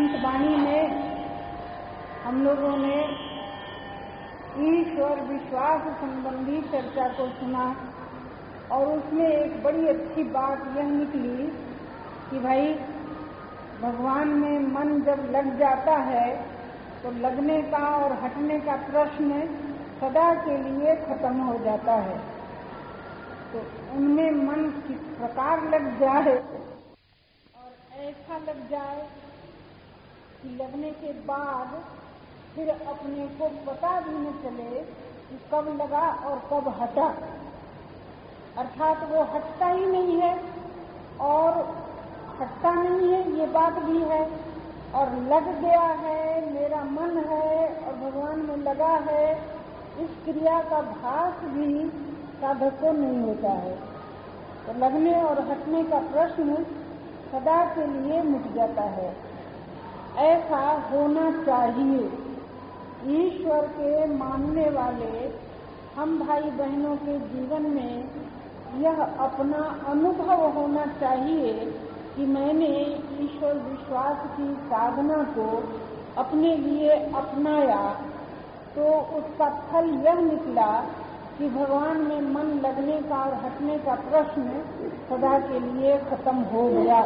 संतवाणी में हम लोगों ने ईश्वर विश्वास संबंधी चर्चा को सुना और उसमें एक बड़ी अच्छी बात यह निकली कि भाई, भगवान में मन जब लग जाता है तो लगने का और हटने का प्रश्न सदा के लिए खत्म हो जाता है। तो उनमें मन किस प्रकार लग जाए और ऐसा लग जाए लगने के बाद फिर अपने को पता भी न चले कि कब लगा और कब हटा। अर्थात वो हटता ही नहीं है और हटता नहीं है, ये बात भी है। और लग गया है, मेरा मन है और भगवान में लगा है, इस क्रिया का भास भी साधक को नहीं होता है। तो लगने और हटने का प्रश्न सदा के लिए मिट जाता है। ऐसा होना चाहिए। ईश्वर के मानने वाले हम भाई बहनों के जीवन में यह अपना अनुभव होना चाहिए कि मैंने ईश्वर विश्वास की साधना को अपने लिए अपनाया तो उसका फल यह निकला कि भगवान में मन लगने का और हटने का प्रश्न सदा के लिए खत्म हो गया।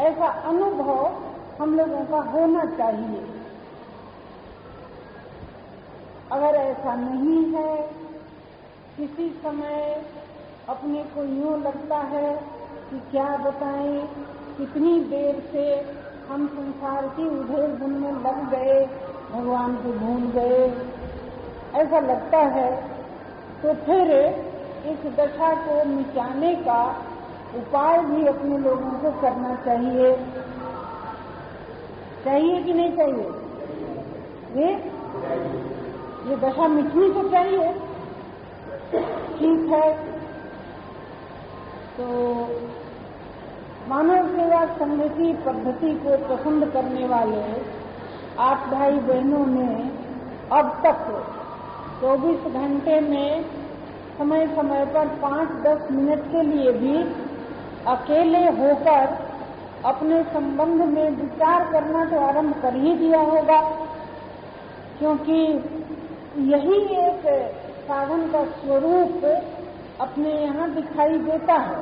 ऐसा अनुभव हम लोगों का होना चाहिए। अगर ऐसा नहीं है, किसी समय अपने को यूँ लगता है कि क्या बताएँ, कितनी देर से हम संसार की उधेर बुन में लग गए, भगवान को भूल गए। ऐसा लगता है तो फिर इस दशा को मिटाने का उपाय भी अपने लोगों को करना चाहिए। चाहिए कि नहीं चाहिए? ये ये दशा मिटनी तो चाहिए। ठीक है। तो मानव सेवा की पद्धति को पसंद करने वाले आप भाई बहनों ने अब तक 24 घंटे में समय समय पर 5-10 मिनट के लिए भी अकेले होकर अपने संबंध में विचार करना तो आरंभ कर ही दिया होगा, क्योंकि यही एक साधन का स्वरूप अपने यहाँ दिखाई देता है।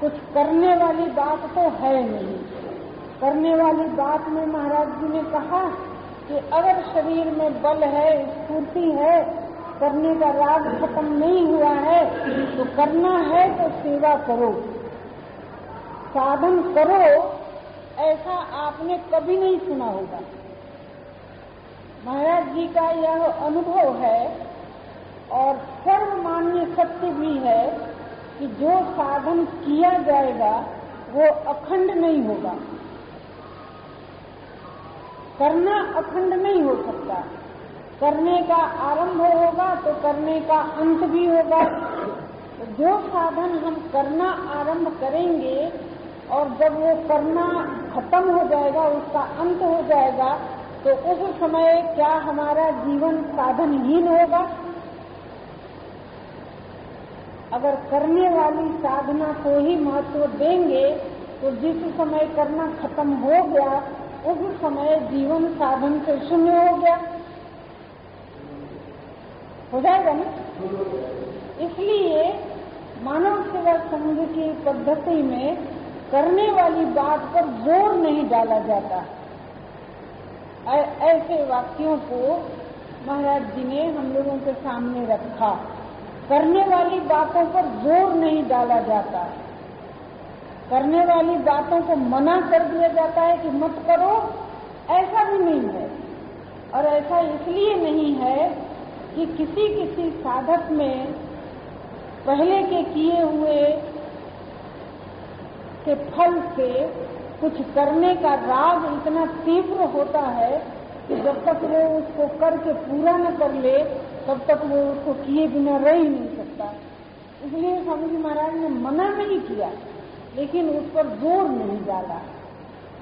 कुछ करने वाली बात तो है नहीं। करने वाली बात में महाराज जी ने कहा कि अगर शरीर में बल है, स्फूर्ति है, करने का राग खत्म नहीं हुआ है तो करना है तो सेवा करो। साधन करो, ऐसा आपने कभी नहीं सुना होगा। महाराज जी का यह अनुभव है, और सर्वमान्य सत्य भी है, कि जो साधन किया जाएगा, वो अखंड नहीं होगा। करना अखंड नहीं हो सकता। करने का आरंभ होगा तो करने का अंत भी होगा। तो जो साधन हम करना आरंभ करेंगे और जब वो करना खत्म हो जाएगा, उसका अंत हो जाएगा तो उस समय क्या हमारा जीवन साधनहीन होगा? अगर करने वाली साधना को ही महत्व देंगे तो जिस समय करना खत्म हो गया, उस समय जीवन साधन से शून्य हो गया। हो जाएगा ना? इसलिए मानव सेवा संघ की पद्धति में करने वाली बात पर ज़ोर नहीं डाला जाता। ऐसे वाक्यों को महाराज जी ने हम लोगों के सामने रखा। करने वाली बातों पर ज़ोर नहीं डाला जाता। करने वाली बातों को मना कर दिया जाता है कि मत करो, ऐसा भी नहीं है। और ऐसा इसलिए नहीं है कि किसी किसी साधक में पहले के किए हुए के फल से कुछ करने का राग इतना तीव्र होता है कि जब तक वो उसको करके पूरा न कर ले, तब तक वो उसको किए बिना रह ही नहीं सकता। इसलिए स्वामी जी महाराज ने मना नहीं किया, लेकिन उस पर ज़ोर नहीं डाला।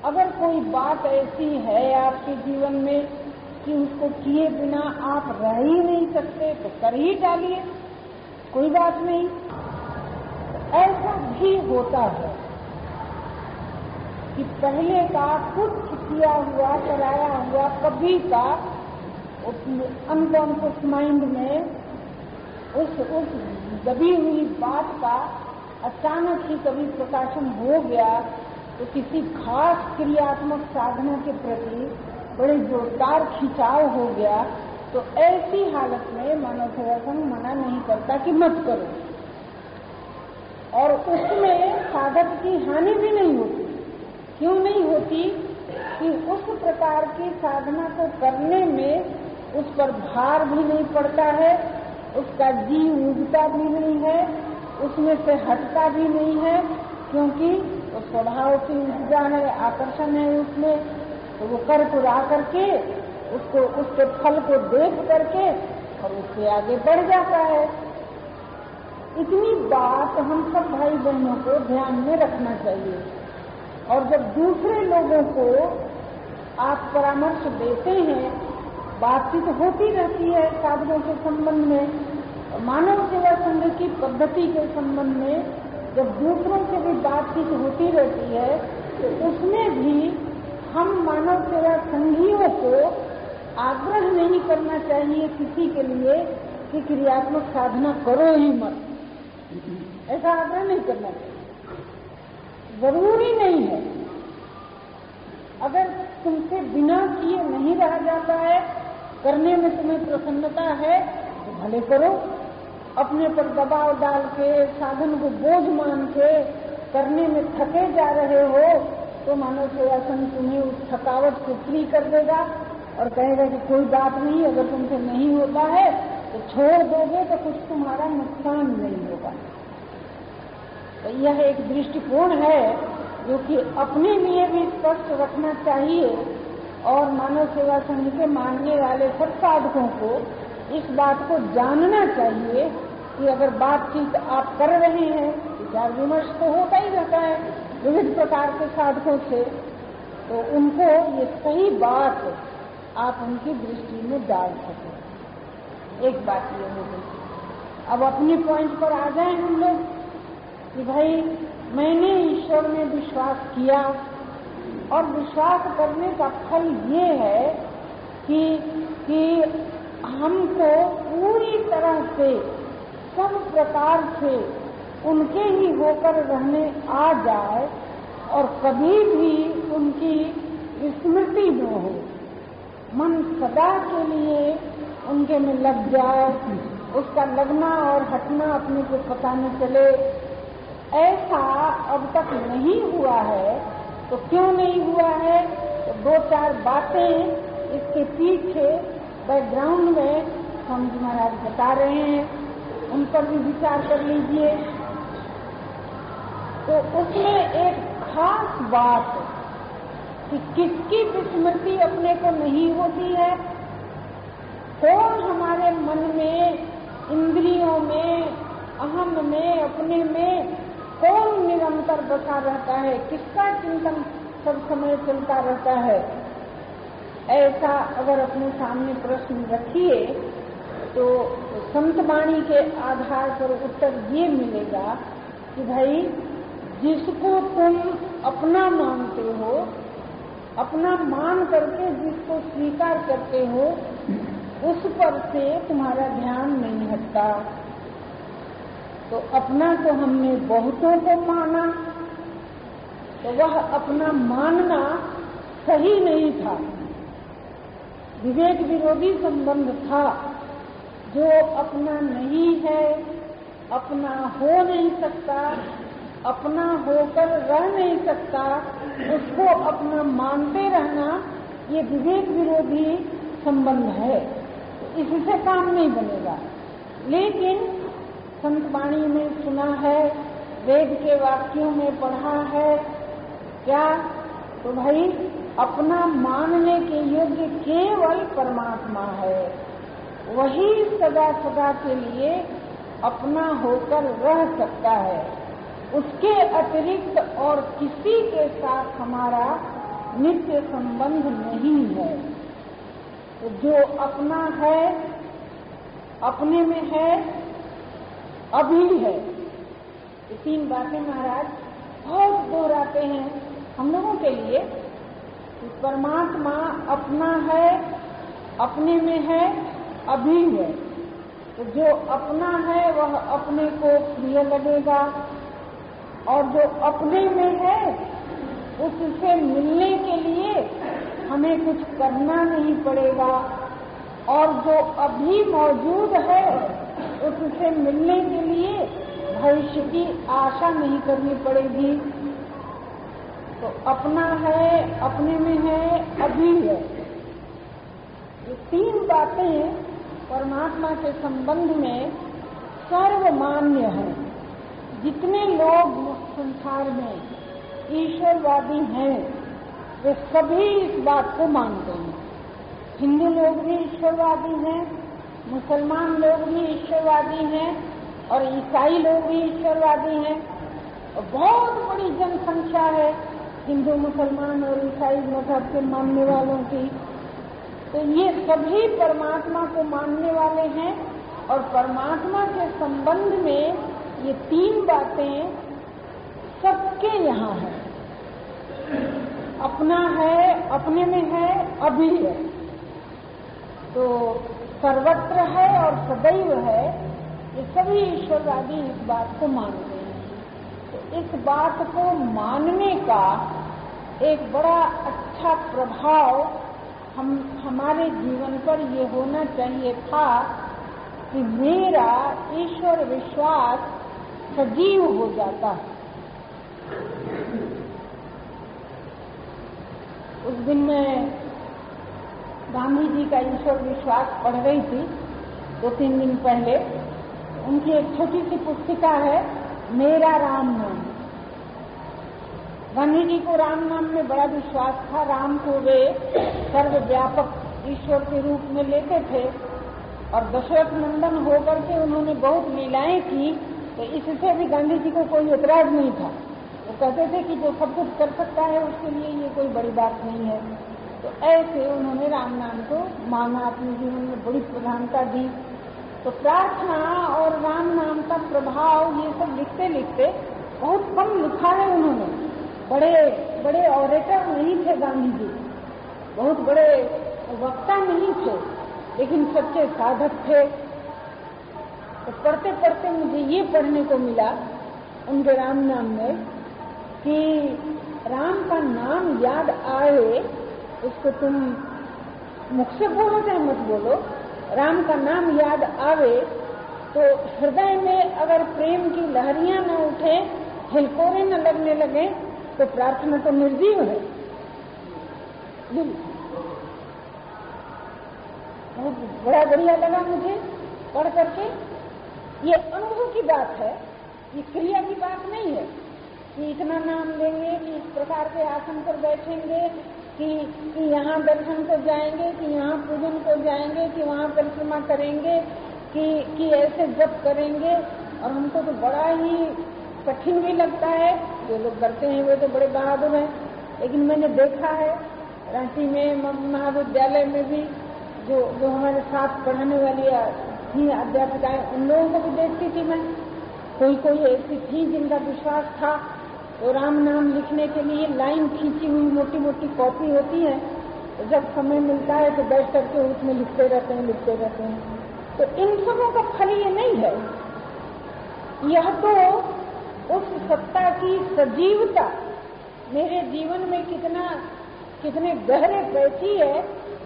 अगर कोई बात ऐसी है आपके जीवन में कि उसको किए बिना आप रह ही नहीं सकते तो कर ही डालिए। कोई बात नहीं। ऐसा भी होता है। कि पहले का कुछ किया हुआ कराया हुआ, कभी का अनकॉन्शियस माइंड में, उस उस दबी हुई बात का अचानक ही कभी प्रकाशन हो गया तो किसी खास क्रियात्मक साधना के प्रति बड़े जोरदार खिंचाव हो गया तो ऐसी हालत में मानव सेवा संघ मना नहीं करता कि मत करो। और उसमें साधक की हानि भी नहीं होती। क्यों नहीं होती कि उस प्रकार की साधना को करने में उस पर भार भी नहीं पड़ता है, उसका जी उगता भी नहीं है, उसमें से हटता भी नहीं है, क्योंकि वो स्वभाव की ऊर्जा है, आकर्षण है उसमें तो वो कर पुरा करके, उसको, उसके फल को देख करके, और उससे आगे बढ़ जाता है। इतनी बात हम सब भाई बहनों को ध्यान में रखना चाहिए। और जब दूसरे लोगों को आप परामर्श देते हैं, बातचीत होती रहती है साधनों के संबंध में, मानव सेवा संघ की पद्धति के संबंध में, जब दूसरों से भी बातचीत होती रहती है तो उसमें भी हम मानव सेवा संघियों को आग्रह नहीं करना चाहिए किसी के लिए कि क्रियात्मक साधना करो ही मत। ऐसा आग्रह नहीं करना चाहिए। ज़रूरी नहीं है। अगर तुमसे बिना किए नहीं रहा जाता है, करने में तुम्हें प्रसन्नता है तो भले करो। अपने पर दबाव डाल के, साधन को बोझ मान के करने में थके जा रहे हो तो मानव सेवा संघ तुम्हें उस थकावट को फ्री कर देगा और कहेगा कि कोई बात नहीं, अगर तुमसे नहीं होता है तो छोड़ दोगे तो कुछ तुम्हारा नुकसान नहीं होगा। तो यह एक दृष्टिकोण है जो कि अपने लिए भी स्पष्ट रखना चाहिए और मानव सेवा संघ के मानने वाले सब साधकों को इस बात को जानना चाहिए कि अगर बातचीत आप कर रहे हैं, विचार विमर्श तो होता ही रहता है विविध प्रकार के साधकों से तो उनको ये सही बात आप उनकी दृष्टि में डाल सकें। एक बात ये हो गई अब अपने पॉइंट पर आ जाए हम लोग। कि भाई, मैंने ईश्वर में विश्वास किया। और विश्वास करने का फल ये है कि कि हमको पूरी तरह से सब प्रकार से उनके ही होकर रहने आ जाए और कभी भी उनकी स्मृति न हो। मन सदा के लिए उनके में लग जाए, उसका लगना और हटना अपने को पता न चले। ऐसा अब तक नहीं हुआ है तो क्यों नहीं हुआ है? तो दो चार बातें इसके पीछे बैकग्राउंड में हम महाराज बता रहे हैं। उन पर भी विचार कर लीजिए। तो उसमें एक खास बात कि किसकी विस्मृति अपने को नहीं होती है? कौन हमारे मन में, इंद्रियों में, अहम में, अपने में कौन निरंतर बसा रहता है? किसका चिंतन सब समय चलता रहता है? ऐसा अगर अपने सामने प्रश्न रखिए तो संतवाणी के आधार पर उत्तर ये मिलेगा कि भाई, जिसको तुम अपना मानते हो, अपना मान करके जिसको स्वीकार करते हो, उस पर से तुम्हारा ध्यान नहीं हटता। तो अपना तो हमने बहुतों को माना तो वह अपना मानना सही नहीं था। विवेक विरोधी संबंध था। जो अपना नहीं है, अपना हो नहीं सकता, अपना होकर रह नहीं सकता, उसको अपना मानते रहना, ये विवेक विरोधी संबंध है। तो इससे काम नहीं बनेगा। लेकिन संतवाणी में सुना है, वेद के वाक्यों में पढ़ा है। क्या तो भाई, अपना मानने के योग्य केवल परमात्मा है। वही सदा सदा के लिए अपना होकर रह सकता है। उसके अतिरिक्त और किसी के साथ हमारा नित्य संबंध नहीं है। तो जो अपना है, अपने में है अभी है। ये तीन बातें महाराज बहुत दोहराते हैं हम लोगों के लिए। कि परमात्मा अपना है, अपने में है, अभी है। तो जो अपना है, वह अपने को प्रिय लगेगा। और जो अपने में है, उससे मिलने के लिए हमें कुछ करना नहीं पड़ेगा। और जो अभी मौजूद है उससे मिलने के लिए भविष्य की आशा नहीं करनी पड़ेगी। तो अपना है, अपने में है, अभी है। ये तीन बातें परमात्मा के संबंध में सर्वमान्य है। जितने लोग संसार में ईश्वरवादी हैं, वे सभी इस बात को मानते हैं। हिंदू लोग भी ईश्वरवादी हैं मुसलमान लोग भी ईश्वरवादी हैं और ईसाई लोग भी ईश्वरवादी हैं। और बहुत बड़ी जनसंख्या है हिंदू, मुसलमान और ईसाई मज़हब के मानने वालों की। तो ये सभी परमात्मा को मानने वाले हैं और परमात्मा के संबंध में ये तीन बातें सबके यहाँ है। अपना है, अपने में है, अभी है। तो सर्वत्र है और सदैव है, ये सभी ईश्वरवादी इस बात को मानते हैं। तो इस बात को मानने का एक बड़ा अच्छा प्रभाव हम, हमारे जीवन पर ये होना चाहिए था कि मेरा ईश्वर विश्वास सजीव हो जाता। है उस दिन मैं गांधी जी का ईश्वर विश्वास पढ़ रही थी, दो तीन दिन पहले। उनकी एक छोटी सी पुस्तिका है, मेरा राम नाम। गांधी जी को राम नाम में बड़ा विश्वास था। राम को वे सर्वव्यापक ईश्वर के रूप में लेते थे और दशरथ नंदन होकर के उन्होंने बहुत लीलाएँ की तो इससे भी गांधी जी को कोई एतराज़ नहीं था। वो कहते थे कि जो सब कुछ कर सकता है, उसके लिए ये कोई बड़ी बात नहीं है। तो ऐसे उन्होंने राम नाम को माना, अपने जीवन में बड़ी प्रधानता दी। तो प्रार्थना और राम नाम का प्रभाव ये सब लिखते लिखते बहुत कम लिखा है उन्होंने। बड़े बड़े ऑरेटर नहीं थे गांधी जी। बहुत बड़े वक्ता नहीं थे, लेकिन सच्चे साधक थे। तो पढ़ते पढ़ते मुझे ये पढ़ने को मिला उनके राम नाम में कि राम का नाम याद आए उसको तुम मुख से बोलो चाहे मत बोलो। राम का नाम याद आवे तो हृदय में अगर प्रेम की लहरियाँ न उठे हिलकोरे न लगने लगे तो प्रार्थना तो निर्जीव है। बहुत बड़ा बढ़िया लगा मुझे पढ़ करके। ये अनुभव की बात है, ये क्रिया की बात नहीं है कि इतना नाम लेंगे कि इस प्रकार के आसन पर बैठेंगे कि कि यहाँ दर्शन को जाएँगे, कि यहाँ पूजन को जाएँगे, कि वहाँ परिक्रमा करेंगे, कि कि ऐसे जप करेंगे। और हमको तो बड़ा ही कठिन भी लगता है। जो लोग करते हैं, वे तो बड़े बहादुर हैं। लेकिन मैंने देखा है, रांची में महाविद्यालय में भी जो जो हमारे साथ पढ़ने वाली थी अध्यापिकाएँ, उन लोगों को भी देखती थी मैं। कोई कोई ऐसी थी जिनका विश्वास था तो राम नाम लिखने के लिए लाइन खींची हुई मोटी मोटी कॉपी होती है, जब समय मिलता है तो बैठ करके उसमें लिखते रहते हैं, लिखते रहते हैं। तो इन सबों का फल ये नहीं है। यह तो उस सत्ता की सजीवता, मेरे जीवन में कितना, कितने गहरे बैठी है,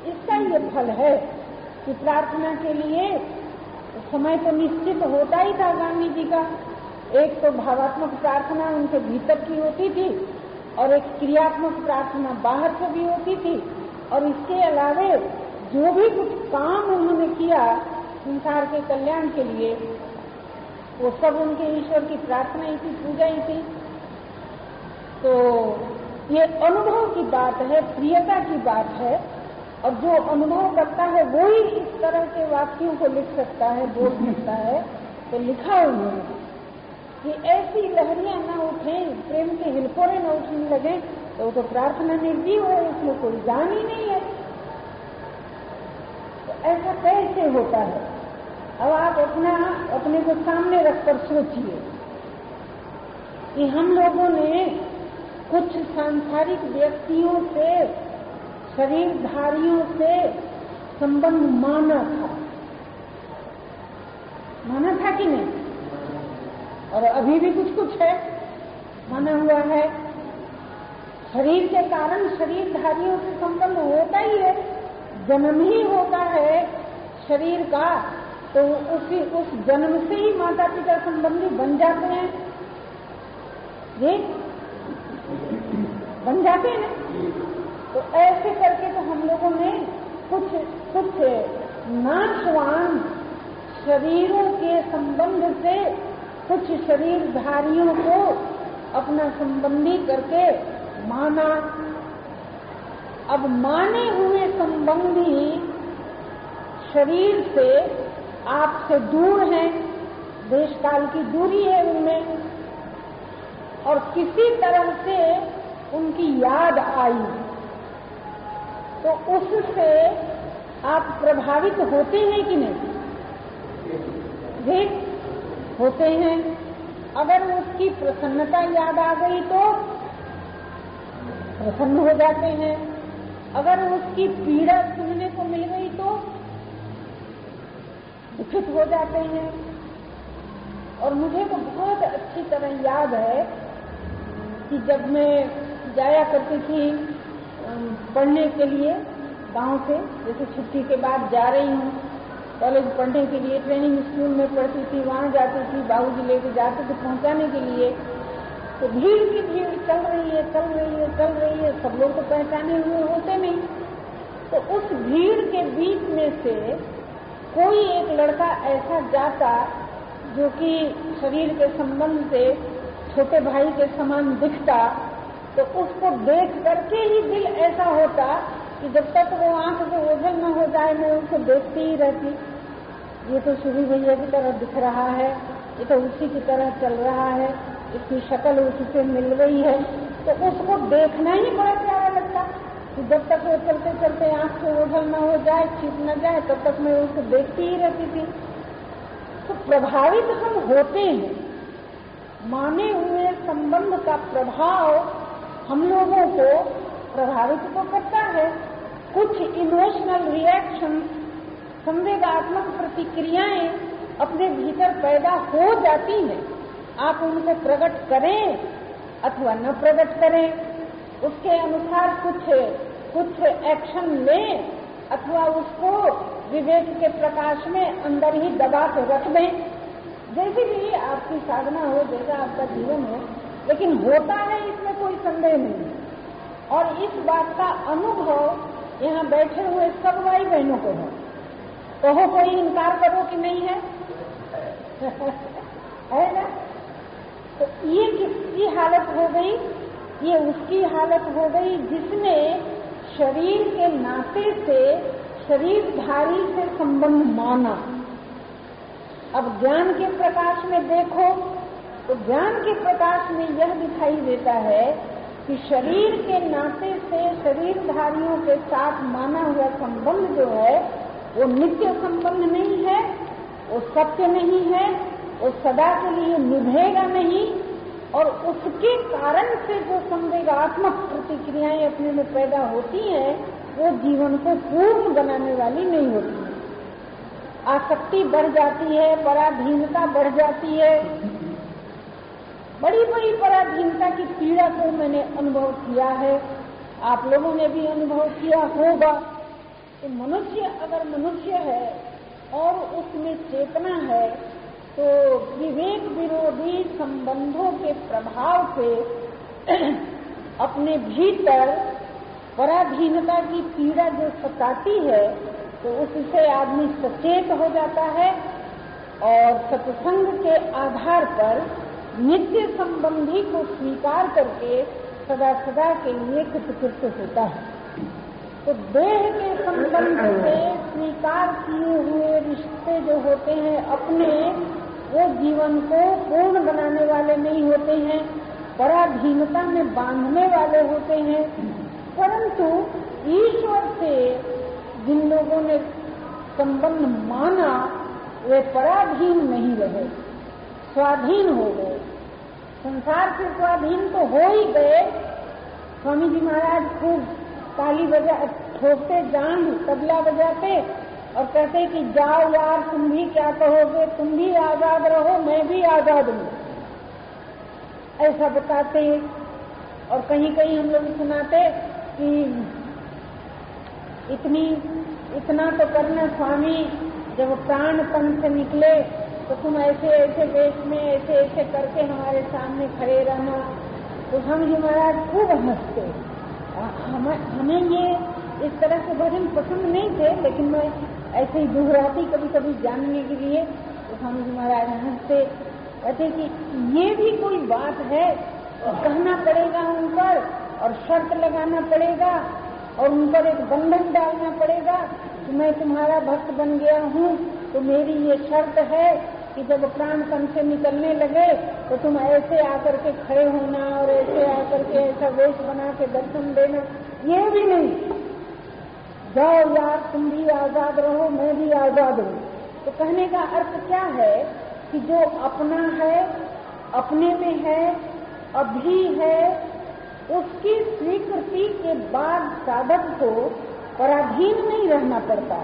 इसका ये फल है कि प्रार्थना के लिए समय तो निश्चित होता ही था गांधी जी का। एक तो भावात्मक प्रार्थना उनके भीतर की होती थी और एक क्रियात्मक प्रार्थना बाहर से भी होती थी। और इसके अलावे जो भी कुछ काम उन्होंने किया संसार के कल्याण के लिए, वो सब उनके ईश्वर की प्रार्थना ही थी, पूजा ही थी। तो ये अनुभव की बात है, प्रियता की बात है, और जो अनुभव करता है, वो ही इस तरह के वाक्यों को लिख सकता है, बोल सकता है। तो लिखा उन्होंने। कि ऐसी लहरियाँ न उठे, प्रेम के हिलकोरे न उठने लगे तो वो तो प्रार्थना निर्जीव है, इसमें कोई जान ही नहीं है। तो ऐसा कैसे होता है? अब आप अपना, अपने को सामने रखकर सोचिए कि हम लोगों ने कुछ सांसारिक व्यक्तियों से, शरीरधारियों से संबंध माना था। माना था कि नहीं? और अभी भी कुछ कुछ है। माना हुआ है। शरीर के कारण शरीरधारियों से संबंध होता ही है। जन्म ही होता है शरीर का तो उसी, उस जन्म से ही माता पिता संबंधी बन जाते हैं। ये बन जाते हैं। तो ऐसे करके तो हम लोगों ने कुछ कुछ नाशवान शरीरों के संबंध से कुछ शरीरधारियों को अपना संबंधी करके माना। अब माने हुए संबंधी शरीर से आपसे दूर हैं देश काल की दूरी है उनमें और किसी तरह से उनकी याद आई तो उससे आप प्रभावित होते हैं कि नहीं? जी। होते हैं। अगर उसकी प्रसन्नता याद आ गई तो प्रसन्न हो जाते हैं। अगर उसकी पीड़ा सुनने को मिल गई तो दुखित हो जाते हैं। और मुझे तो बहुत अच्छी तरह याद है कि जब मैं जाया करती थी पढ़ने के लिए गाँव से, जैसे छुट्टी के बाद जा रही हूँ कॉलेज पढ़ने के लिए ट्रेनिंग स्कूल में पढ़ती थी, वहाँ जाती थी, बाबूजी लेके जाते थे पहुँचाने के लिए। तो भीड़ की भीड़ चल रही है, चल रही है, चल रही है, सब लोग तो पहचाने हुए होते नहीं। तो उस भीड़ के बीच में से कोई एक लड़का ऐसा जाता जो कि शरीर के संबंध से, छोटे भाई के समान दिखता तो उसको देख करके ही दिल ऐसा होता कि जब तक वो आँख से ओझल न हो जाए, मैं उसको देखती ही रहती। ये तो सुरी भैया की तरह दिख रहा है, ये तो उसी की तरह चल रहा है, इसकी शक्ल उसी से मिल रही है। तो उसको देखना ही बड़ा प्यारा लगता कि जब तक वो चलते चलते आँख से ओझल न हो जाए छिप न जाए, तब तक मैं उसको देखती ही रहती थी। तो प्रभावित हम होते हैं। माने हुए संबंध का प्रभाव हम लोगों को प्रभावित तो करता है। कुछ इमोशनल रिएक्शन संवेगात्मक प्रतिक्रियाएँ अपने भीतर पैदा हो जाती हैं। आप उनको प्रकट करें अथवा न प्रकट करें। उसके अनुसार कुछ कुछ एक्शन लें अथवा उसको विवेक के प्रकाश में अंदर ही दबा के रख दें। जैसे भी आपकी साधना हो, जैसा आपका जीवन हो, लेकिन होता है इसमें कोई संदेह नहीं। और इस बात का अनुभव यहाँ बैठे हुए सब भाई बहनों को है। कहो कोई इनकार करो कि नहीं है? है ना? तो ये किसकी हालत हो गई? ये उसकी हालत हो गई जिसने शरीर के नाते से शरीरधारी से संबंध माना। अब ज्ञान के प्रकाश में देखो तो ज्ञान के प्रकाश में यह दिखाई देता है कि शरीर के नाते से शरीरधारियों के साथ माना हुआ संबंध जो है वो नित्य संबंध नहीं है, वो सत्य नहीं है, वो सदा के लिए निभेगा नहीं, और उसके कारण से जो संवेगात्मक प्रतिक्रियाएँ अपने में पैदा होती हैं, वो जीवन को पूर्ण बनाने वाली नहीं होती है। आसक्ति बढ़ जाती है, पराधीनता बढ़ जाती है। बड़ी बड़ी पराधीनता की पीड़ा को मैंने अनुभव किया है। आप लोगों ने भी अनुभव किया होगा। कि मनुष्य अगर मनुष्य है और उसमें चेतना है तो विवेक विरोधी संबंधों के प्रभाव से अपने भीतर पराधीनता की पीड़ा जो सताती है तो उससे आदमी सचेत हो जाता है और सत्संग के आधार पर नित्य संबंधी को स्वीकार करके सदा सदा के लिए कृतकृत होता है। तो देह के संबंध से स्वीकार किए हुए रिश्ते जो होते हैं अपने, वो जीवन को पूर्ण बनाने वाले नहीं होते हैं, पराधीनता में बांधने वाले होते हैं। परंतु ईश्वर से जिन लोगों ने संबंध माना, वे पराधीन नहीं रहे, स्वाधीन हो गए। संसार से स्वाधीन तो हो ही गए। स्वामी जी महाराज खूब ताली बजा ठोकते जान तबला बजाते और कहते कि जाओ यार, तुम भी क्या कहोगे? तुम भी आज़ाद रहो, मैं भी आज़ाद हूँ। ऐसा बताते और कहीं कहीं हम लोग सुनाते कि इतनी, इतना तो करना स्वामी, जब प्राण तन से निकले तो तुम ऐसे ऐसे वेश में, ऐसे ऐसे करके हमारे सामने खड़े रहना। तो हम जी महाराज खूब हँसते। हमें ये इस तरह के भजन पसंद नहीं थे, लेकिन मैं ऐसे ही दोहराती कभी कभी जानने के लिए। तो स्वामी जी महाराज हँसते कहते कि ये भी कोई बात है, कहना पड़ेगा उन पर, और शर्त लगाना पड़ेगा, और उन पर एक बंधन डालना पड़ेगा कि मैं तुम्हारा भक्त बन गया हूँ तो मेरी ये शर्त है कि जब प्राण तन से निकलने लगे तो तुम ऐसे आकर के खड़े होना और ऐसे आकर के ऐसा वेश बना के दर्शन देना। ये भी नहीं। जाओ यार, तुम भी आज़ाद रहो, मैं भी आज़ाद हूँ। तो कहने का अर्थ क्या है कि जो अपना है, अपने में है, अभी है, उसकी स्वीकृति के बाद साधक को पराधीन नहीं रहना पड़ता।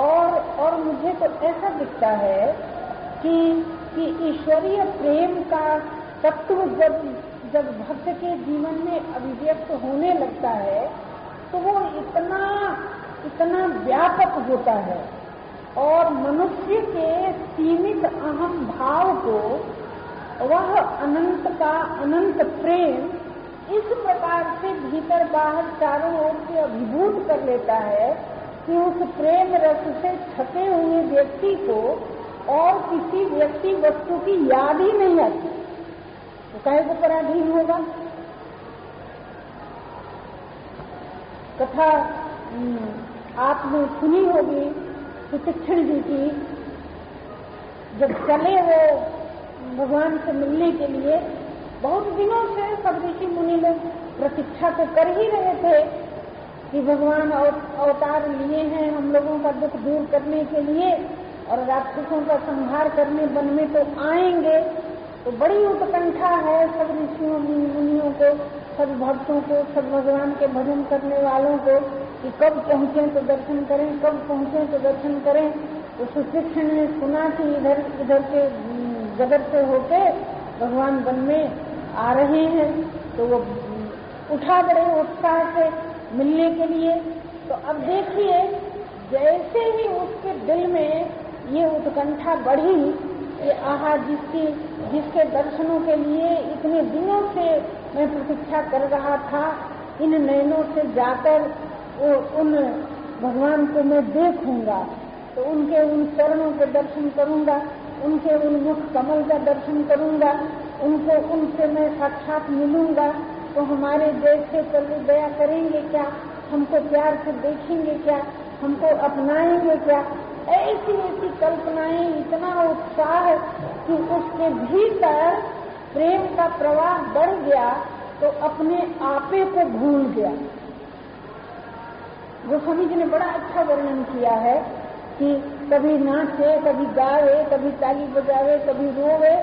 और और मुझे तो ऐसा दिखता है कि कि ईश्वरीय प्रेम का तत्व जब जब भक्त के जीवन में अभिव्यक्त होने लगता है तो वो इतना इतना व्यापक होता है। और मनुष्य के सीमित अहम भाव को, वह अनंत का अनंत प्रेम इस प्रकार से भीतर बाहर चारों ओर से अभिभूत कर लेता है कि उस प्रेम रस से छपे हुए व्यक्ति को और किसी व्यक्ति वस्तु की याद ही नहीं आती। तो कहे को पराधीन होगा। कथा हम्म, आपने सुनी होगी सुशिक्षण जी की जब चले वो भगवान से मिलने के लिए बहुत दिनों से सब ऋषि मुनि लोग प्रतीक्षा तो कर ही रहे थे कि भगवान अवतार लिए हैं हम लोगों का दुख दूर करने के लिए। और राक्षसों का संहार करने वन में तो आएँगे तो बड़ी उत्कंठा है सब ऋषियों, मुनियों को, सब भक्तों को, सब भगवान के भजन करने वालों को कि कब पहुँचे तो दर्शन करें, कब पहुँचे तो दर्शन करें। तो सुशिक्षण ने सुना कि इधर इधर के जगत से होके भगवान वन में आ रहे हैं। तो वो उठा बड़े उत्साह से मिलने के लिए। तो अब देखिए, जैसे ही उसके दिल में ये उत्कंठा बढ़ी कि आहा जिसकी, जिसके दर्शनों के लिए इतने दिनों से मैं प्रतीक्षा कर रहा था, इन नयनों से जाकर उन भगवान को मैं देखूँगा तो उनके उन चरणों के दर्शन करूँगा, उनके उन मुख कमल का दर्शन करूँगा, उनको उनसे मैं साक्षात मिलूँगा तो हमारे देश से चल दया करेंगे क्या? हमको प्यार से देखेंगे क्या? हमको अपनाएँगे क्या? ऐसी ऐसी कल्पनाएँ इतना उत्साह कि उसके भीतर प्रेम का प्रवाह बढ़ गया तो अपने आपे को भूल गया। गोस्वामी जी ने बड़ा अच्छा वर्णन किया है कि कभी नाचे, कभी गावे, कभी ताली बजावे, कभी रोवे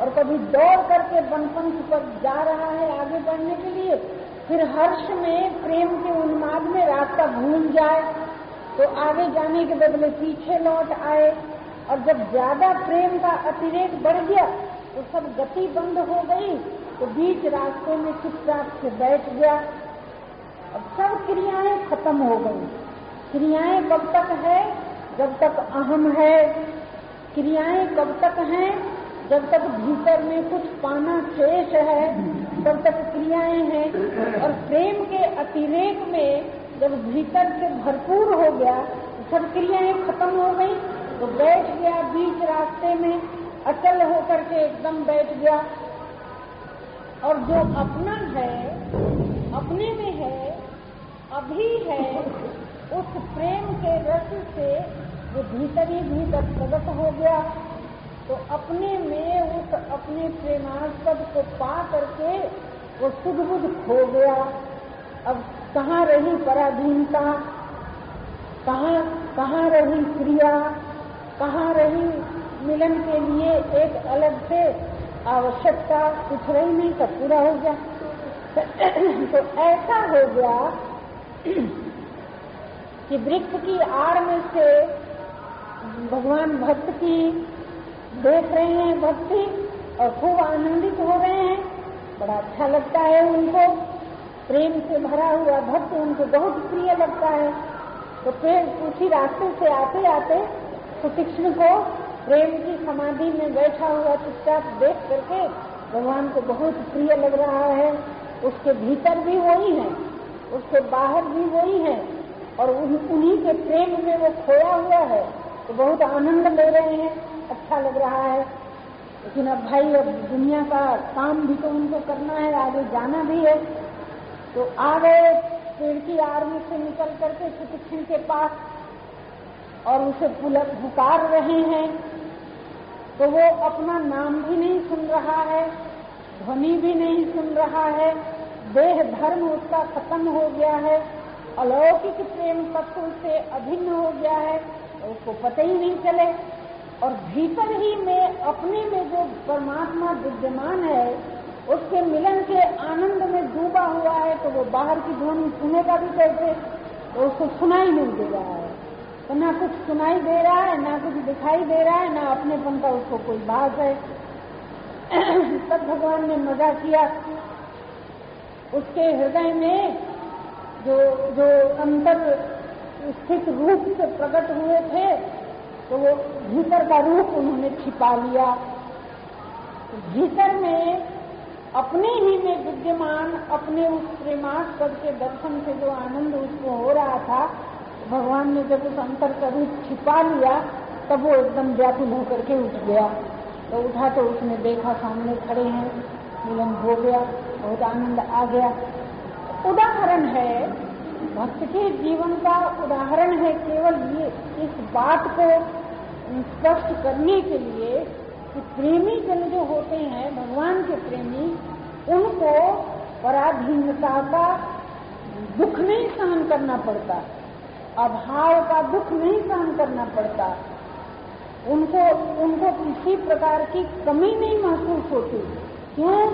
और कभी दौड़ करके बनपंथ पर जा रहा है आगे बढ़ने के लिए। फिर हर्ष में प्रेम के उन्माद में रास्ता भूल जाए तो आगे जाने के बदले पीछे लौट आए और जब ज़्यादा प्रेम का अतिरेक बढ़ गया तो सब गति बंद हो गई तो बीच रास्ते में चुपचाप से बैठ गया। अब सब क्रियाएँ खत्म हो गई। क्रियाएँ कब तक है? जब तक अहम है। क्रियाएँ कब तक हैं? जब तक भीतर में कुछ पाना शेष है, तब तक क्रियाएँ हैं। और प्रेम के अतिरेक में जब भीतर से भरपूर हो गया, सब क्रियाएँ खत्म हो गई तो बैठ गया बीच रास्ते में, अचल होकर के एकदम बैठ गया। और जो अपना है, अपने में है, अभी है, उस प्रेम के रस से जो भीतर ही भीतर प्रगट हो गया। तो अपने में, उस अपने प्रेमास्पद को पा करके वो सुध बुध खो गया। अब कहाँ रही पराधीनता? कहाँ कहाँ रही क्रिया? कहाँ रही मिलन के लिए एक अलग से आवश्यकता? कुछ रही नहीं, सब पूरा हो गया। तो ऐसा हो गया कि वृक्ष की आड़ में से भगवान भक्त की देख रहे हैं, भक्ति, और खूब आनंदित हो रहे हैं। बड़ा अच्छा लगता है उनको। प्रेम से भरा हुआ भक्त उनको बहुत प्रिय लगता है। तो फिर उसी रास्ते से आते आते सुतीक्ष्ण को प्रेम की समाधि में बैठा हुआ चुपचाप देख करके भगवान को बहुत प्रिय लग रहा है। उसके भीतर भी वही है, उसके बाहर भी वही है और उन्हीं के प्रेम में वो खोया हुआ है। तो बहुत आनंद ले रहे हैं अच्छा लग रहा है। लेकिन अब भाई, अब दुनिया का काम भी तो उनको करना है, आगे जाना भी है। तो आ गए पेड़ की आड़ में से निकल करके सुशिक्षण के पास और उसे पुलक पुकार रहे हैं। तो वो अपना नाम भी नहीं सुन रहा है, ध्वनि भी नहीं सुन रहा है, देह धर्म उसका खत्म हो गया है, अलौकिक प्रेम तत्व से अभिन्न हो गया है, उसको पता ही नहीं चले। और भीतर ही में अपने में जो परमात्मा विद्यमान है उसके मिलन के आनंद में डूबा हुआ है तो वो बाहर की ध्वनि सुनेगा भी कैसे? तो उसको सुनाई नहीं दे रहा है। तो ना कुछ सुनाई दे रहा है, ना कुछ दिखाई दे रहा है, ना अपनेपन का उसको कोई बात है। तब भगवान ने मज़ा किया। उसके हृदय में जो जो अंतर स्थित रूप से प्रकट हुए थे तो वो भीतर का रूप उन्होंने छिपा लिया। भीतर में अपने ही में विद्यमान, अपने उस प्रेमास्पद के दर्शन से जो आनंद उसको हो रहा था, भगवान ने जब उस अंतर का रूप छिपा लिया, तब वो एकदम व्याकुल होकर के उठ गया। तो उठा तो उसने देखा सामने खड़े हैं, मिलन हो गया, बहुत आनंद आ गया। उदाहरण है, भक्त के जीवन का उदाहरण है केवल ये, इस बात को स्पष्ट करने के लिए कि प्रेमी जन जो होते हैं, भगवान के प्रेमी, उनको पराधीनता का दुख नहीं सहन करना पड़ता, अभाव का दुख नहीं सहन करना पड़ता। उनको उनको किसी प्रकार की कमी नहीं महसूस होती। क्यों?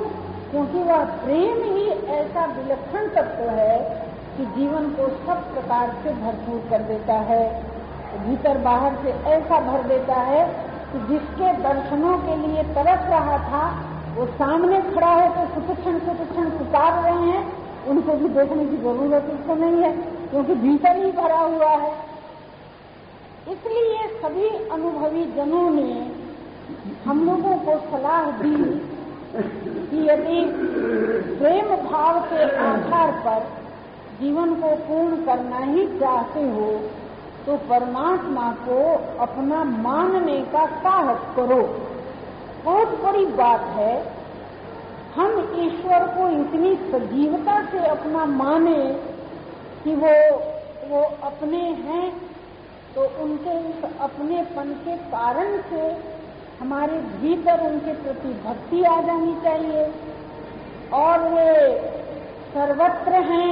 क्योंकि वह प्रेम ही ऐसा विलक्षण तत्व है कि जीवन को सब प्रकार से भरपूर कर देता है, भीतर बाहर से ऐसा भर देता है कि जिसके दर्शनों के लिए तरस रहा था, वो सामने खड़ा है तो सुशिक्षण सुशिक्षण पुकार रहे हैं। उनको भी देखने की ज़रूरत उसको नहीं है, क्योंकि भीतर ही भरा हुआ है। इसलिए सभी अनुभवी जनों ने हम लोगों को सलाह दी कि यदि प्रेम भाव के आधार पर जीवन को पूर्ण करना ही चाहते हो तो परमात्मा को अपना मानने का साहस करो। बहुत बड़ी बात है, हम ईश्वर को इतनी सजीवता से अपना माने कि वो वो अपने हैं तो उनके उस अपनेपन के कारण से हमारे भीतर उनके प्रति भक्ति आ जानी चाहिए। और वे सर्वत्र हैं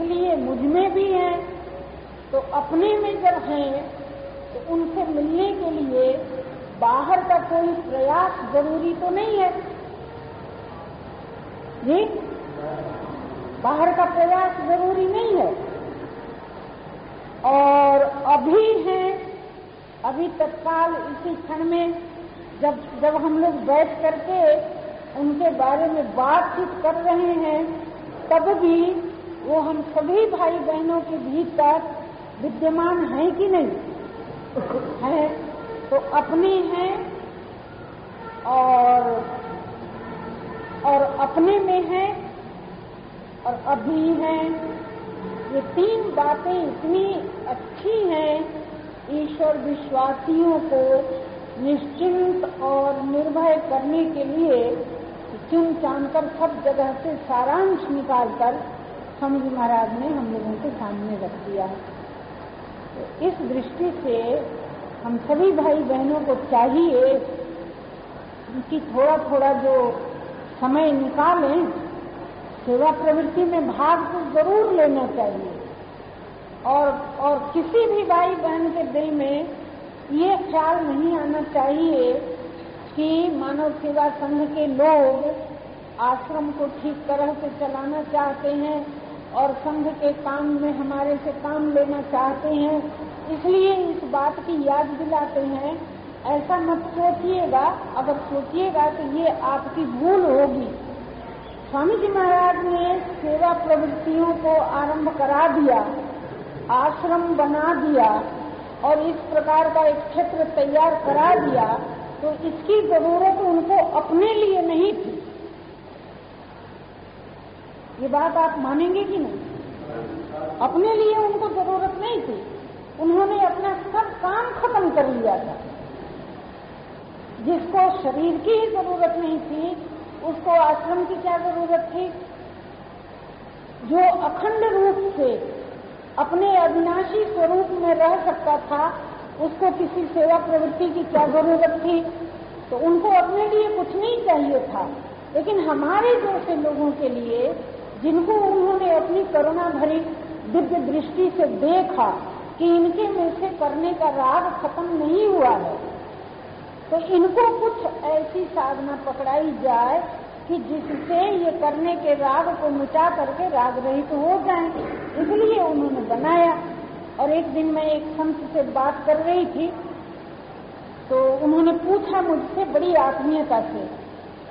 इसलिए मुझमें भी है तो अपने में जब हैं तो उनसे मिलने के लिए बाहर का कोई प्रयास ज़रूरी तो नहीं है। जी? बाहर का प्रयास ज़रूरी नहीं है। और अभी हैं, अभी तत्काल इसी क्षण में जब जब हम लोग बैठ करके उनके बारे में बातचीत कर रहे हैं, तब भी वो हम सभी भाई बहनों के भीतर विद्यमान है कि नहीं? है तो अपने हैं और और अपने में है और अभी हैं। ये तीन बातें इतनी अच्छी हैं, ईश्वर विश्वासियों को निश्चिंत और निर्भय करने के लिए चुन चानकर सब जगह से सारांश निकालकर स्वामी जी महाराज ने हम लोगों के सामने रख दिया। तो इस दृष्टि से हम सभी भाई बहनों को चाहिए कि थोड़ा थोड़ा जो समय निकालें, सेवा प्रवृत्ति में भाग तो ज़रूर लेना चाहिए। और और किसी भी भाई बहन के दिल में ये ख्याल नहीं आना चाहिए कि मानव सेवा संघ के लोग आश्रम को ठीक तरह से चलाना चाहते हैं और संघ के काम में हमारे से काम लेना चाहते हैं, इसलिए इस बात की याद दिलाते हैं। ऐसा मत सोचिएगा, अगर सोचिएगा तो ये आपकी भूल होगी। स्वामी जी महाराज ने सेवा प्रवृत्तियों को आरंभ करा दिया, आश्रम बना दिया, और इस प्रकार का एक क्षेत्र तैयार करा दिया तो इसकी ज़रूरत उनको अपने लिए नहीं थी। ये बात आप मानेंगे कि नहीं? अपने लिए उनको ज़रूरत नहीं थी। उन्होंने अपना सब काम खत्म कर लिया था। जिसको शरीर की ही ज़रूरत नहीं थी, उसको आश्रम की क्या ज़रूरत थी? जो अखंड रूप से अपने अविनाशी स्वरूप में रह सकता था, उसको किसी सेवा प्रवृत्ति की क्या ज़रूरत थी? तो उनको अपने लिए कुछ नहीं चाहिए था। लेकिन हमारे जैसे लोगों के लिए जिनको उन्होंने अपनी करुणा भरी दिव्य दृष्टि से देखा कि इनके में से करने का राग खत्म नहीं हुआ है तो इनको कुछ ऐसी साधना पकड़ाई जाए कि जिससे ये करने के राग को मिटा करके राग रहित तो हो जाए। इसलिए उन्होंने बनाया। और एक दिन मैं एक संत से बात कर रही थी तो उन्होंने पूछा मुझसे, बड़ी आत्मीयता से,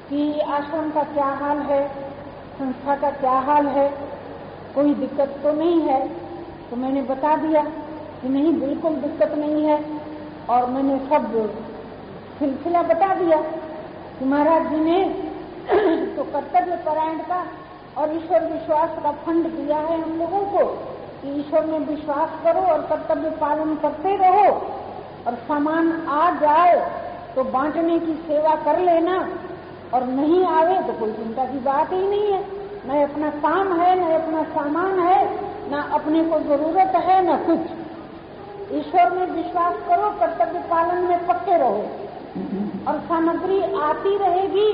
कि आश्रम का क्या हाल है? संस्था का क्या हाल है? कोई दिक्कत तो नहीं है? तो मैंने बता दिया कि नहीं, बिल्कुल दिक्कत नहीं है। और मैंने सब सिलसिला बता दिया कि महाराज जी ने तो कर्तव्य परायण का और ईश्वर विश्वास का फंड दिया है हम लोगों को कि ईश्वर में विश्वास करो और कर्तव्य पालन करते रहो। और सामान आ जाए तो बांटने की सेवा कर लेना। और नहीं आवे तो कोई चिंता की बात ही नहीं है। न अपना काम है, न अपना सामान है, न अपने को ज़रूरत है, न कुछ। ईश्वर में विश्वास करो, कर्तव्य पालन में पक्के रहो। और सामग्री आती रहेगी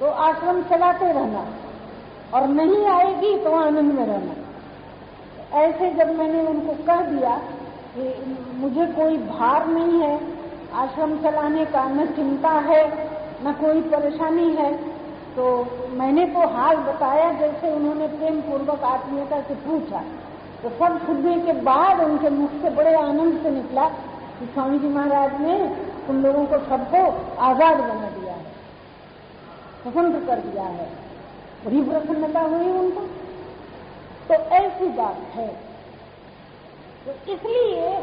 तो आश्रम चलाते रहना। और नहीं आएगी तो आनंद में रहना। ऐसे जब मैंने उनको कह दिया कि मुझे कोई भार नहीं है आश्रम चलाने का, न चिंता है न कोई परेशानी है। तो मैंने तो हाल बताया, जैसे उन्होंने प्रेम पूर्वक आत्मीयता से पूछा तो सब सुनने के बाद उनके मुख से बड़े आनंद से निकला कि स्वामी जी महाराज ने उन लोगों को सबको आज़ाद बना दिया है, स्वतंत्र कर दिया है। बड़ी प्रसन्नता हुई उनको। तो ऐसी बात है। तो इसलिए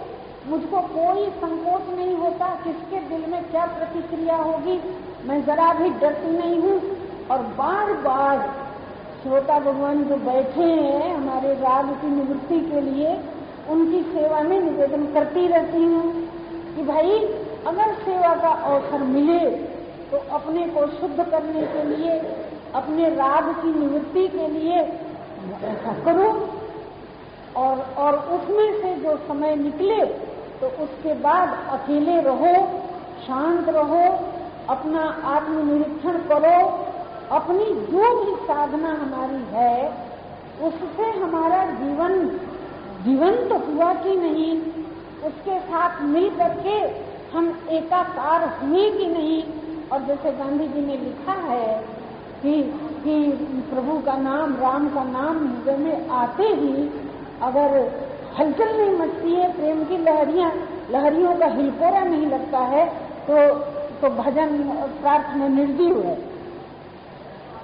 मुझको कोई संकोच नहीं होता किसके दिल में क्या प्रतिक्रिया होगी। मैं जरा भी डरती नहीं हूँ। और बार बार श्रोता भगवान जो बैठे हैं हमारे राग की निवृत्ति के लिए, उनकी सेवा में निवेदन करती रहती हूँ कि भाई, अगर सेवा का अवसर मिले तो अपने को शुद्ध करने के लिए, अपने राग की निवृत्ति के लिए ऐसा करो। और और उसमें से जो समय निकले तो उसके बाद अकेले रहो, शांत रहो अपना आत्मनिरीक्षण करो, अपनी जो भी साधना हमारी है, उससे हमारा जीवन जीवन तो हुआ कि नहीं? उसके साथ मिल करके हम एकाकार हुए कि नहीं? और जैसे गांधी जी ने लिखा है कि कि प्रभु का नाम, राम का नाम हृदय में आते ही अगर हलचल नहीं मचती है, प्रेम की लहरियाँ, लहरियों का हिलकोरा नहीं लगता है तो तो भजन प्रार्थना निर्जीव है।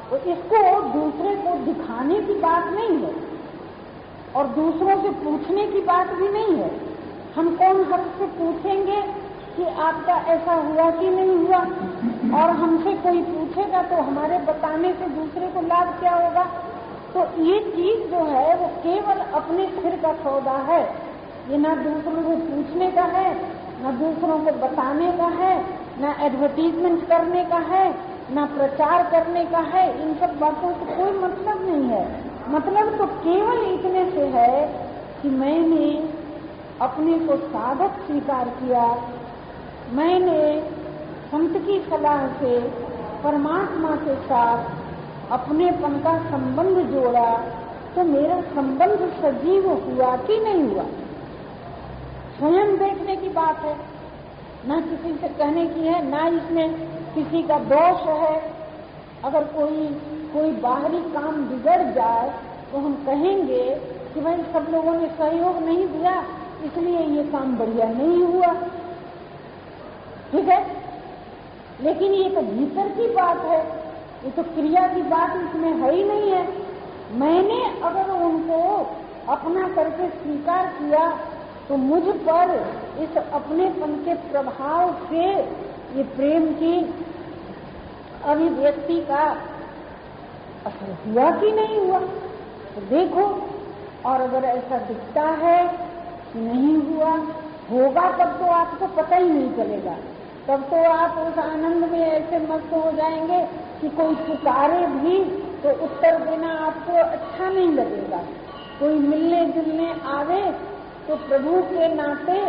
तो इसको दूसरे को दिखाने की बात नहीं है और दूसरों से पूछने की बात भी नहीं है। हम कौन हक से पूछेंगे कि आपका ऐसा हुआ कि नहीं हुआ? और हमसे कोई पूछेगा तो हमारे बताने से दूसरे को लाभ क्या होगा? तो ये चीज़ जो है, वो केवल अपने सिर का सौदा है। ये ना दूसरों को पूछने का है, न दूसरों को बताने का है न एडवर्टीजमेंट करने का है, न प्रचार करने का है, इन सब बातों से कोई मतलब नहीं है। मतलब तो केवल इतने से है कि मैंने अपने को साधक स्वीकार किया। मैंने संत की सलाह से, परमात्मा के साथ अपनेपन का संबंध जोड़ा तो मेरा संबंध सजीव हुआ कि नहीं हुआ? स्वयं देखने की बात है। न किसी से कहने की है, ना इसमें किसी का दोष है। अगर कोई कोई बाहरी काम बिगड़ जाए तो हम कहेंगे कि भाई सब लोगों ने सहयोग नहीं दिया, इसलिए ये काम बढ़िया नहीं हुआ। ठीक है? लेकिन ये तो भीतर की बात है, ये तो क्रिया की बात इसमें है ही नहीं है। मैंने अगर उनको अपना करके स्वीकार किया तो मुझ पर इस अपनेपन के प्रभाव से ये प्रेम की अभिव्यक्ति का असर हुआ कि नहीं हुआ? तो देखो, और अगर ऐसा दिखता है कि नहीं हुआ, होगा तब तो आपको पता ही नहीं चलेगा। तब तो आप उस आनंद में ऐसे मस्त हो जाएँगे कि कोई पुकारे भी तो उत्तर देना आपको अच्छा नहीं लगेगा। कोई मिलने जुलने आवे तो प्रभु के नाते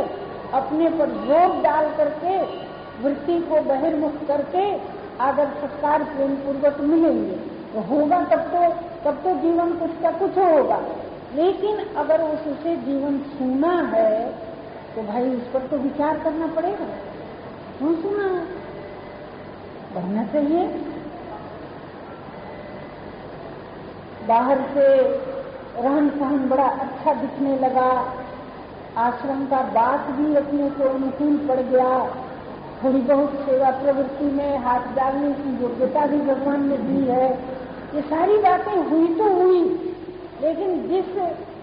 अपने पर ज़ोर डाल करके, वृत्ति को बहिर्मुख करके आदर सत्कार प्रेम पूर्वक मिलेंगे तो होगा तब तो तब तो जीवन कुछ का कुछ होगा। लेकिन अगर उससे जीवन सुना है तो भाई उस पर तो विचार करना पड़ेगा। क्यों सुना बढ़ना चाहिए। बाहर से रहन सहन बड़ा अच्छा दिखने लगा। आश्रम का बात भी अपने को अनुकूल पड़ गया। थोड़ी बहुत सेवा प्रवृत्ति में हाथ डालने की योग्यता भी भगवान ने दी है। ये सारी बातें हुई तो हुई, लेकिन जिस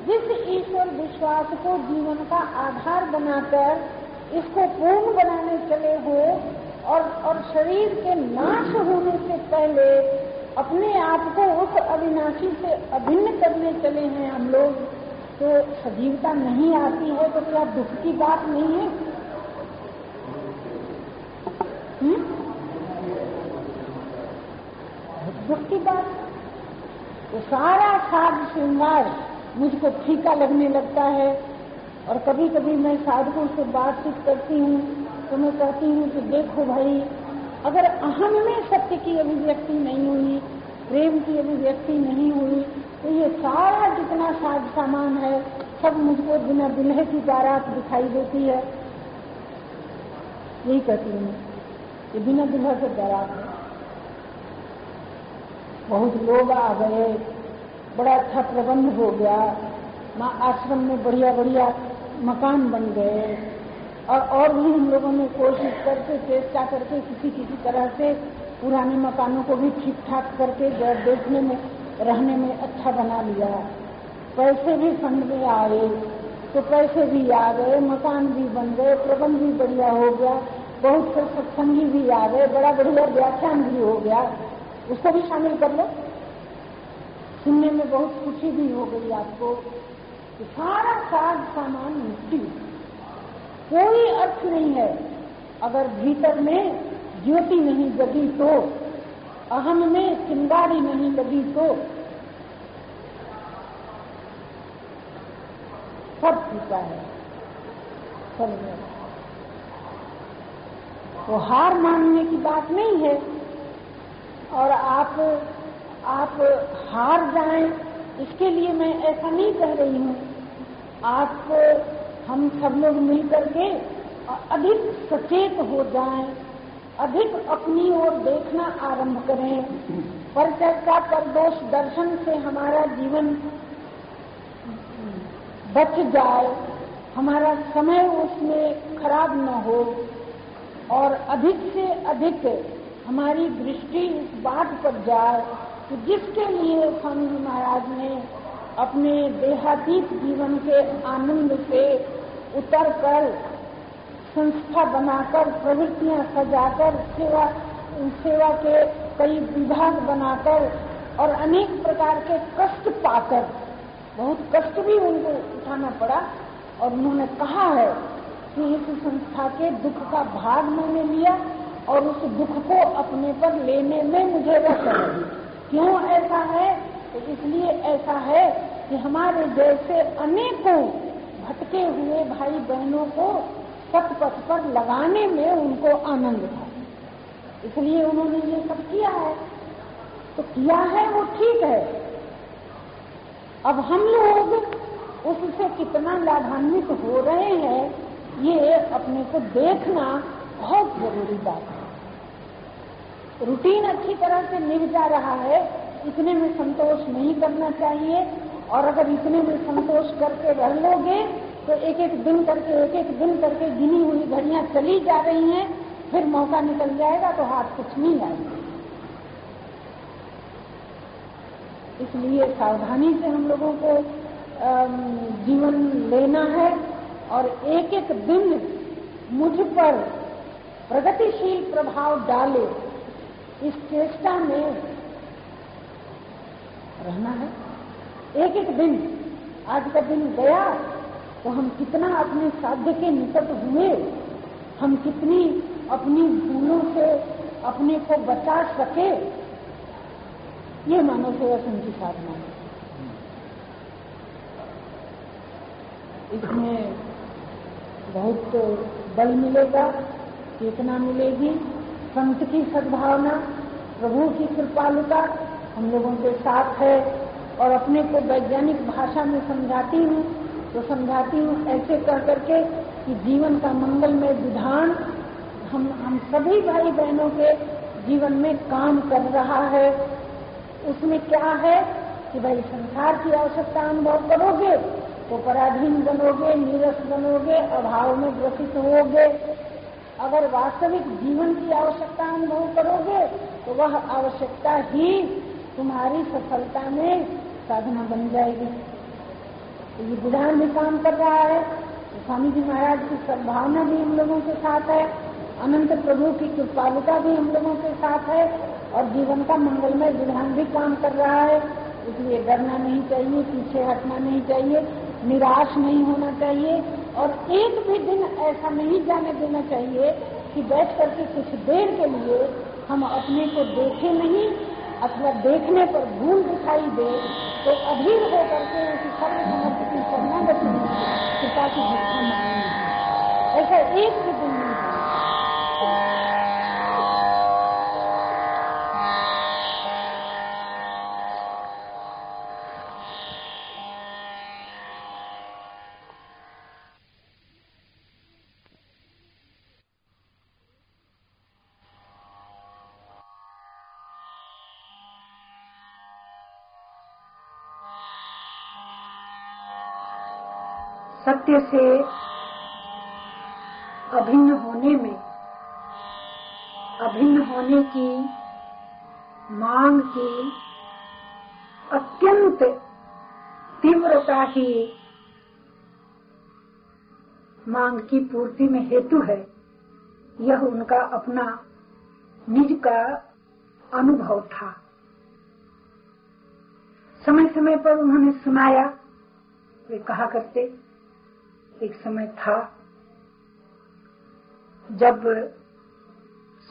जिस ईश्वर विश्वास को जीवन का आधार बनाकर इसको पूर्ण बनाने चले हो और और शरीर के नाश होने से पहले अपने आप को उस अविनाशी से अभिन्न करने चले हैं हम लोग तो सजीवता नहीं आती है तो क्या दुख की बात नहीं है हुँ? दुख की बात तो सारा साज श्रृंगार मुझको फीका लगने लगता है, और कभी कभी मैं साधकों से बातचीत करती हूँ तो मैं कहती हूँ कि देखो भाई, अगर अहम में सत्य की अभिव्यक्ति नहीं हुई प्रेम की अभिव्यक्ति नहीं हुई तो ये सारा जितना साज सामान है, सब मुझको बिना दुल्हे की बारात दिखाई देती है। यही कहती हूँ, ये बिना दुल्हा से बारात है। बहुत लोग आ गए, बड़ा अच्छा प्रबंध हो गया, माँ आश्रम में बढ़िया बढ़िया मकान बन गए, और और भी हम लोगों ने कोशिश करके, चेष्टा करके किसी किसी तरह से पुराने मकानों को भी ठीक ठाक करके देखने में, रहने में अच्छा बना लिया। पैसे भी फंड में आए तो पैसे भी आ गए, मकान भी बन गए, प्रबंध भी बढ़िया हो गया, बहुत से सत्संगी भी आ गए, बड़ा बढ़िया व्याख्यान भी हो गया। उसको भी शामिल कर लो। सुनने में बहुत खुशी भी हो गई आपको। सारा साज सामान मिट्टी। कोई अर्थ नहीं है। अगर भीतर में ज्योति नहीं जगी तो अहम में चिंगारी नहीं लगी तो। सब फीका है। सब तो हार मानने की बात नहीं है। और आप आप हार जाएँ इसके लिए मैं ऐसा नहीं कह रही हूँ। आप हम सब लोग मिलकर के अधिक सचेत हो जाएँ, अधिक अपनी ओर देखना आरंभ करें। पर चर्चा पर दोष दर्शन से हमारा जीवन बच जाए। हमारा समय उसमें खराब न हो और अधिक से अधिक हमारी दृष्टि इस बात पर जाए कि जिसके लिए स्वामी महाराज ने अपने देहातीत जीवन के आनंद से उतरकर संस्था बनाकर, प्रवृत्तियाँ सजाकर, सेवा सेवा के कई विभाग बनाकर और अनेक प्रकार के कष्ट पाकर, बहुत कष्ट भी उनको उठाना पड़ा और उन्होंने कहा है कि इस संस्था के दुख का भाग मैंने लिया और उस दुख को अपने पर लेने में मुझे है क्यों ऐसा है? तो इसलिए ऐसा है कि हमारे जैसे अनेकों भटके हुए भाई बहनों को सत पथ पर लगाने में उनको आनंद था। इसलिए उन्होंने ये सब किया है। तो किया है वो ठीक है। अब हम लोग उससे कितना लाभान्वित हो रहे हैं, ये अपने को देखना बहुत ज़रूरी बात है। रूटीन अच्छी तरह से निभ जा रहा है, इतने में संतोष नहीं करना चाहिए, और अगर इतने में संतोष करके रह लोगे तो एक एक दिन करके एक एक दिन करके गिनी हुई घड़ियाँ चली जा रही हैं, फिर मौका निकल जाएगा तो हाथ कुछ नहीं आएगा। इसलिए सावधानी से हम लोगों को जीवन लेना है और एक एक दिन मुझ पर प्रगतिशील प्रभाव डाले, इस चेष्टा में रहना है। एक एक दिन, आज का दिन गया तो हम कितना अपने साध्य के निकट हुए? हम कितनी अपनी भूलों से अपने को बचा सके? ये मानव सेवा संघ की साधना है। इसमें बहुत बल मिलेगा, चेतना मिलेगी, संत की सद्भावना, प्रभु की कृपालुता हम लोगों के साथ है और अपने को वैज्ञानिक भाषा में समझाती हूँ। तो समझाती हूँ ऐसे कह करके कि जीवन का मंगलमय विधान हम हम सभी भाई बहनों के जीवन में काम कर रहा है। उसमें क्या है कि भाई संसार की आवश्यकता अनुभव करोगे तो पराधीन बनोगे, नीरस बनोगे, अभाव में ग्रसित होगे। अगर वास्तविक जीवन की आवश्यकता अनुभव करोगे तो वह आवश्यकता ही तुम्हारी सफलता में साधना बन जाएगी। ये विधान भी काम कर रहा है। स्वामी जी महाराज की सद्भावना भी हम लोगों के साथ है। अनंत प्रभु की कृपालुता भी हम लोगों के साथ है। और जीवन का मंगलमय विधान भी काम कर रहा है। इसलिए डरना नहीं चाहिए, पीछे हटना नहीं चाहिए, निराश नहीं होना चाहिए। और एक भी दिन ऐसा नहीं जाने देना चाहिए कि बैठ करके कुछ देर के लिए हम अपने को देखें नहीं, अथवा देखने पर भूल दिखाई दे तो अधीर होकर के उसी सर्व समर्थ की शरणागति कृपा की भिक्षा मांगेंगे सत्य से अभिन्न होने में, अभिन्न होने की मांग की अत्यंत तीव्रता ही मांग की पूर्ति में हेतु है, यह उनका अपना निज का अनुभव था। समय समय पर उन्होंने सुनाया, वे कहा करते एक समय था, जब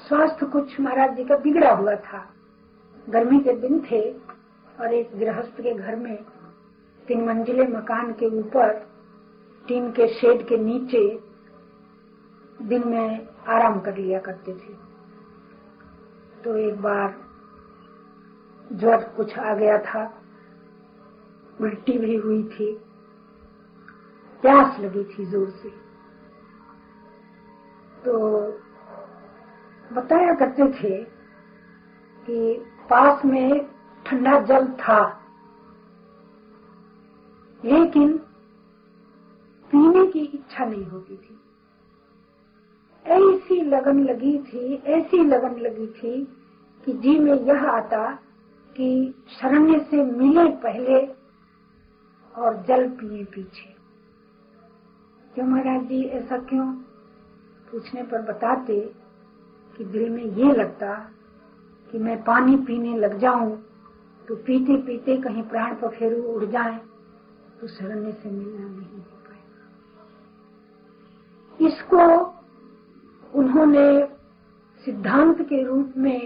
स्वास्थ्य कुछ महाराज जी का बिगड़ा हुआ था। गर्मी के दिन थे और एक गृहस्थ के घर में तीन मंजिले मकान के ऊपर, टीन के शेड के नीचे दिन में आराम कर लिया करते थे। तो एक बार ज्वर कुछ आ गया था, उल्टी भी हुई थी। प्यास लगी थी ज़ोर से। तो बताया करते थे कि पास में ठंडा जल था। लेकिन पीने की इच्छा नहीं होती थी। ऐसी लगन लगी थी, ऐसी लगन लगी थी कि जी में यह आता कि शरण्य से मिले पहले और जल पिए पीछे। क्यों महाराज जी, ऐसा क्यों? पूछने पर बताते कि दिल में ये लगता कि मैं पानी पीने लग जाऊँ तो पीते पीते कहीं प्राण पखेरु उड़ जाए तो शरण्य से मिलना नहीं हो पाएगा। इसको उन्होंने सिद्धांत के रूप में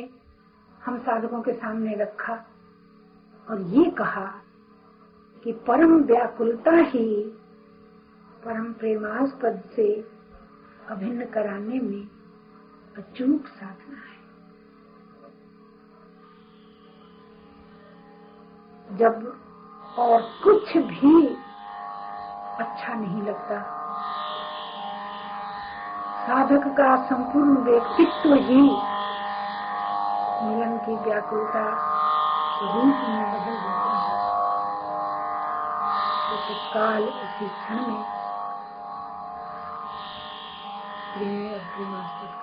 हम साधकों के सामने रखा और ये कहा कि परम व्याकुलता ही परम प्रेमास्पद से अभिन्न कराने में अचूक साधना है। जब और कुछ भी अच्छा नहीं लगता, साधक का संपूर्ण व्यक्तित्व ही मिलन की व्याकुलता रूप में बदल देता है। तो काल, उसी क्षण में का मिलन